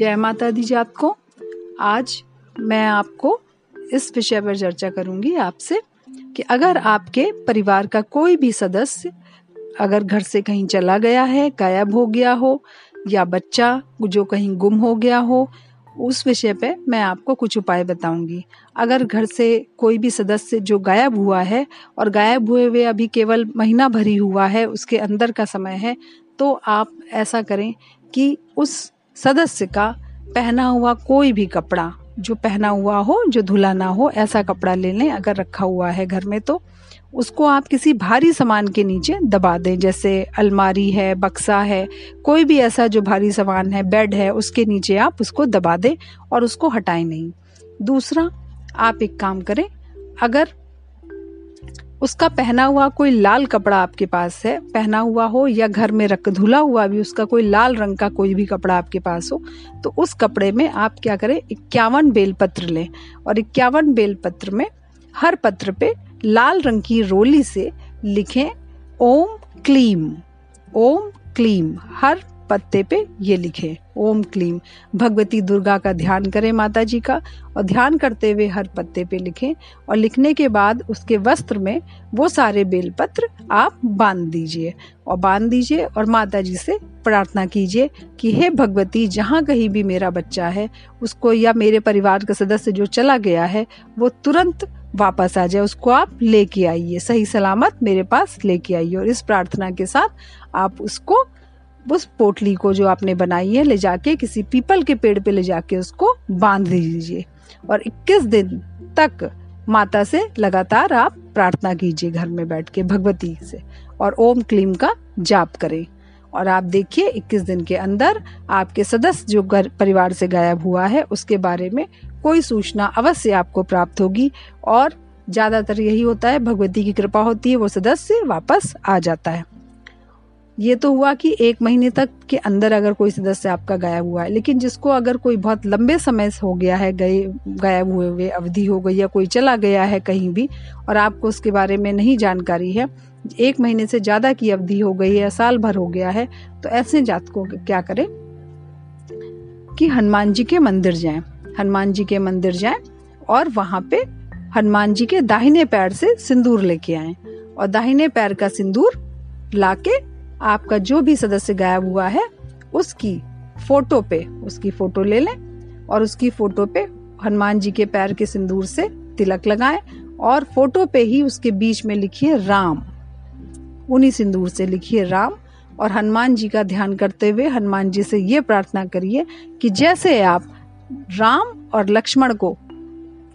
जय माता दी जात को आज मैं आपको इस विषय पर चर्चा करूँगी आपसे कि अगर आपके परिवार का कोई भी सदस्य अगर घर से कहीं चला गया है, गायब हो गया हो, या बच्चा जो कहीं गुम हो गया हो, उस विषय पे मैं आपको कुछ उपाय बताऊँगी। अगर घर से कोई भी सदस्य जो गायब हुआ है और गायब हुए हुए अभी केवल महीना भरी हुआ है, उसके अंदर का समय है तो आप ऐसा करें कि उस सदस्य का पहना हुआ कोई भी कपड़ा, जो पहना हुआ हो, जो धुला ना हो, ऐसा कपड़ा ले लें, अगर रखा हुआ है घर में तो। उसको आप किसी भारी सामान के नीचे दबा दें, जैसे अलमारी है, बक्सा है, कोई भी ऐसा जो भारी सामान है, बेड है, उसके नीचे आप उसको दबा दें और उसको हटाएँ नहीं। दूसरा, आप एक काम करें, अगर उसका पहना हुआ कोई लाल कपड़ा आपके पास है, पहना हुआ हो या घर में रख, धुला हुआ भी उसका कोई लाल रंग का कोई भी कपड़ा आपके पास हो तो उस कपड़े में आप क्या करें, इक्यावन बेलपत्र लें। और इक्यावन बेलपत्र में हर पत्र पे लाल रंग की रोली से लिखें, ओम क्लीम ओम क्लीम, हर पत्ते पे ये लिखे, ओम क्लीम। भगवती दुर्गा का ध्यान करें माता जी का और ध्यान करते हुए हर पत्ते पे लिखें और लिखने के बाद उसके वस्त्र में वो सारे बेलपत्र आप बाँध दीजिए और बाँध दीजिए और माता जी से प्रार्थना कीजिए कि हे भगवती, जहाँ कहीं भी मेरा बच्चा है, उसको या मेरे परिवार का सदस्य जो चला गया है, वो तुरंत वापस आ जाए, उसको आप लेके आइए। सही सलामत मेरे पास लेके आइए और इस प्रार्थना के साथ आप उसको उस पोटली को जो आपने बनाई है, ले जाके किसी पीपल के पेड़ पे ले जाके उसको बाँध दीजिए। और 21 दिन तक माता से लगातार आप प्रार्थना कीजिए घर में बैठ के, भगवती से। और ओम क्लीम का जाप करें। और आप देखिए 21 दिन के अंदर आपके सदस्य जो घर, परिवार से गायब हुआ है, उसके बारे में कोई सूचना अवश्य आपको प्राप्त होगी। और ज़्यादातर यही होता है, भगवती की कृपा होती है, वो सदस्य वापस आ जाता है। ये तो हुआ कि एक महीने तक के अंदर अगर कोई सदस्य आपका गायब हुआ है, लेकिन जिसको अगर कोई बहुत लंबे समय से हो गया है, गए, गायब हुए हुए, अवधि हो गई या कोई चला गया है कहीं भी, और आपको उसके बारे में नहीं जानकारी है, एक महीने से ज़्यादा की अवधि हो गई है साल भर हो गया है तो ऐसे जातकों क्या करें? कि हनुमान जी के मंदिर जाएँ। हनुमान जी के मंदिर जाएँ और वहाँ पे हनुमान जी के दाहिने पैर से सिंदूर लेके आए। और दाहिने पैर का सिंदूर लाके आपका जो भी सदस्य गायब हुआ है, उसकी फ़ोटो पे, उसकी फ़ोटो ले लें और उसकी फ़ोटो पे हनुमान जी के पैर के सिंदूर से तिलक लगाएँ और फ़ोटो पे ही उसके बीच में लिखिए राम। उन्हीं सिंदूर से लिखिए राम और हनुमान जी का ध्यान करते हुए हनुमान जी से ये प्रार्थना करिए कि जैसे आप राम और लक्ष्मण को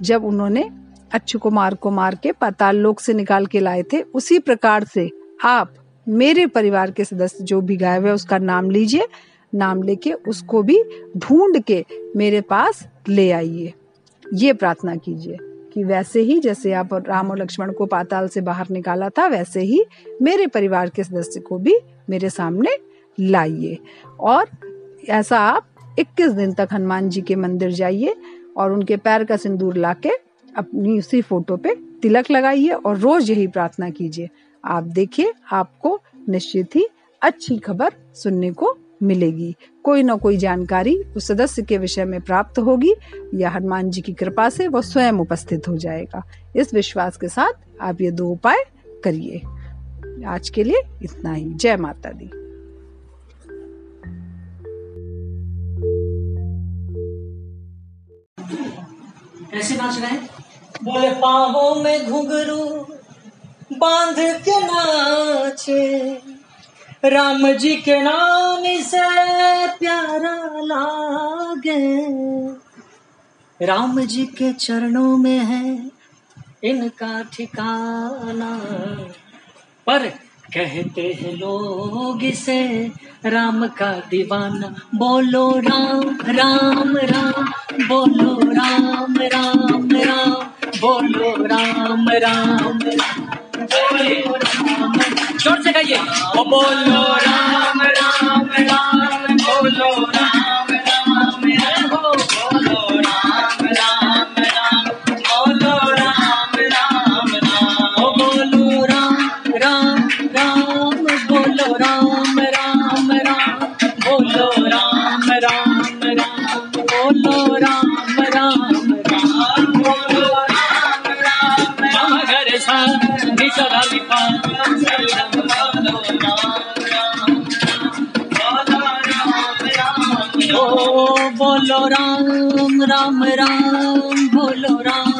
जब उन्होंने अच्छु कुमार को मार के पाताल लोक से निकाल के लाए थे, उसी प्रकार से आप मेरे परिवार के सदस्य जो भी गायब है, उसका नाम लीजिए, नाम लेके उसको भी ढूंढ के मेरे पास ले आइए। ये प्रार्थना कीजिए कि वैसे ही जैसे आप राम और लक्ष्मण को पाताल से बाहर निकाला था, वैसे ही मेरे परिवार के सदस्य को भी मेरे सामने लाइए। और ऐसा आप 21 दिन तक हनुमान जी के मंदिर जाइए और उनके पैर का सिंदूर लाके अपनी उसी फ़ोटो पे तिलक लगाइए और रोज यही प्रार्थना कीजिए। आप देखिए, आपको निश्चित ही अच्छी खबर सुनने को मिलेगी। कोई ना कोई जानकारी उस सदस्य के विषय में प्राप्त होगी, या हनुमान जी की कृपा से वो स्वयं उपस्थित हो जाएगा। इस विश्वास के साथ आप ये दो उपाय करिए। आज के लिए इतना ही। जय माता दी। कैसे नाच रहे बोले, पावों में घुघरू। बाँध के नाचे। राम जी के नाम से प्यारा लागे। राम जी के चरणों में है इनका ठिकाना। पर कहते हैं लोग इसे राम का दीवाना। बोलो राम राम राम बोलो राम राम राम बोलो राम राम, राम। ज़ोर से गाइए। बोलो राम राम राम बोलो। बोलो राम राम राम बोलो राम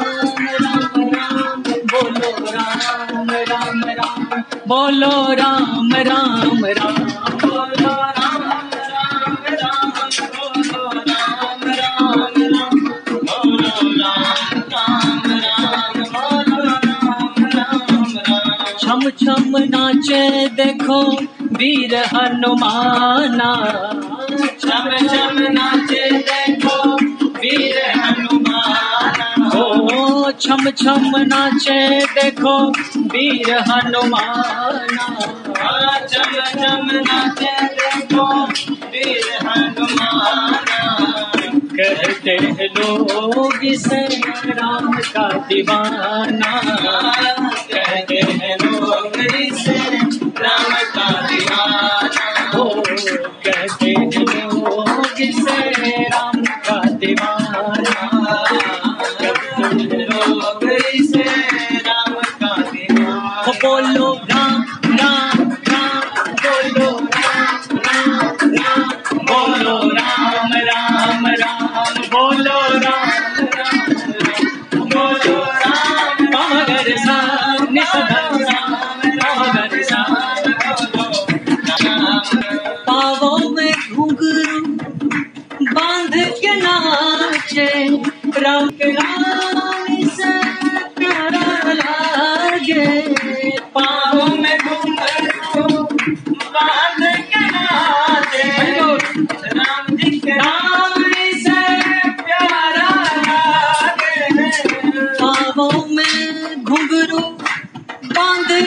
राम राम बोलो राम राम राम बोलो राम राम राम राम छम छम नाचे देखो वीर हनुमाना नाचे देखो, वीर हनुमाना। ओ छम छम नाचे देखो, वीर हनुमाना। छम छम नाचे देखो, वीर हनुमाना। कहते लोग राम का दीवाना। dice.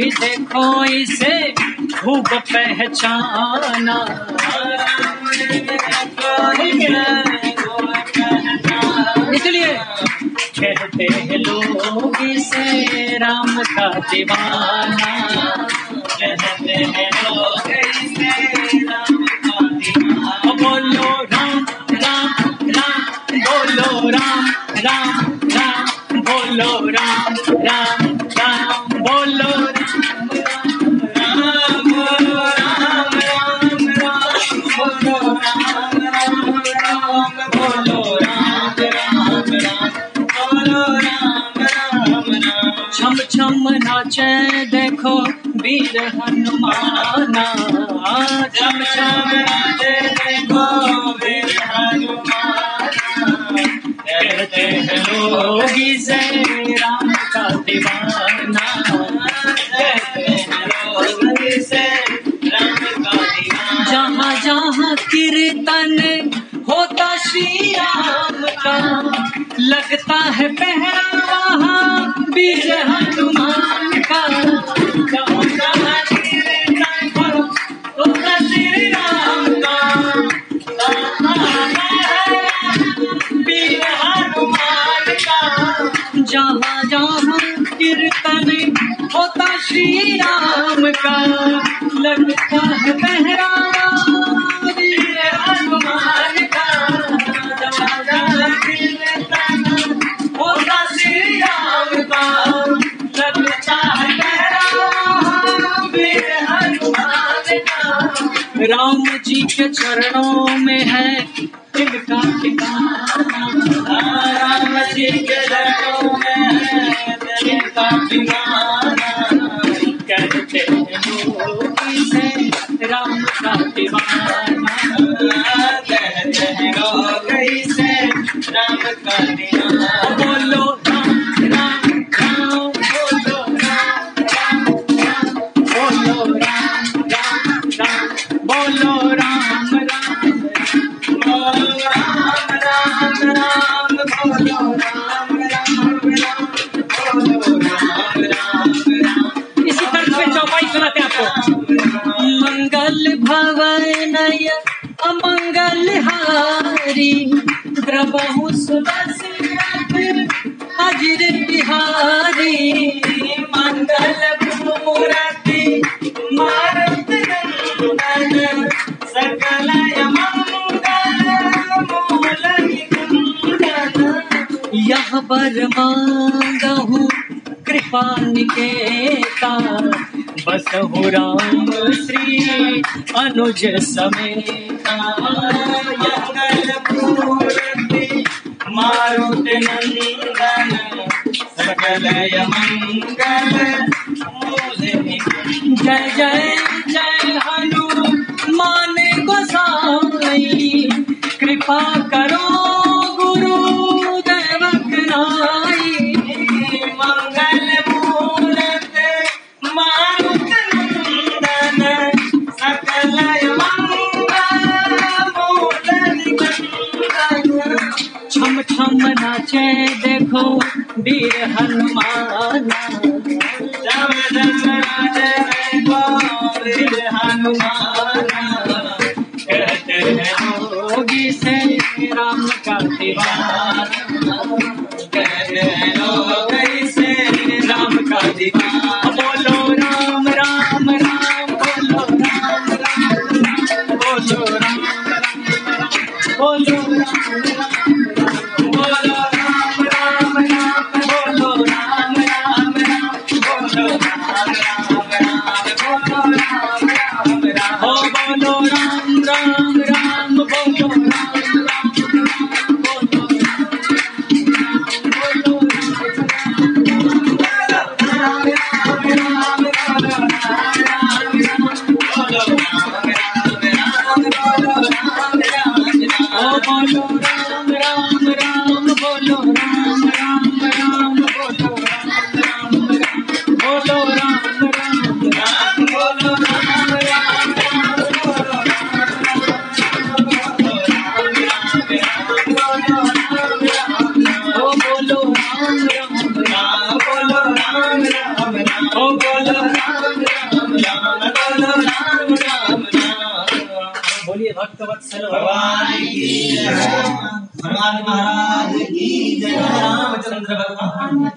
भी देखो इसे खूब पहचाना। इसलिए कहते हैं लोग इसे राम का दीवाना। कहते हैं लोग छम देखो वीर हनुमाना। छम नाचे देखो वीर हनुमाना कहते हैं लोग राम का दीवाना जहाँ जहाँ कीर्तन होता श्री राम का, लगता है पहरा वहाँ बीज हनुमान। श्री राम का लगता है हनुमान का श्री राम का का राम जी के चरणों में है इनका ठिकाना। राम जी के चरणों में राम बोलो राम राम बोलो राम बोलो राम राम राम बोलो राम राम बोलो राम राम राम राम राम राम राम राम इसी तर्ज पे चौपाई सुनाते आपको। मंगल भवन अमंगल सुदशरथ अजर बिहारी, मंगल मूर्ति, मारुत सकल यह बर मांगहु कृपा निकेता। बस हो राम श्री अनुज समेता। मारुत नंदन सकल मंगल जय जय जय हनुमान गोसाई कृपा छम नाचे, देखो वीर हनुमान। जब जब नाचे, देखो वीर हनुमान। कहते से राम का दीवाना। कहते हैं से राम का दीवाना। भगवान जय। हनुमान महाराज रामचंद्र भगवान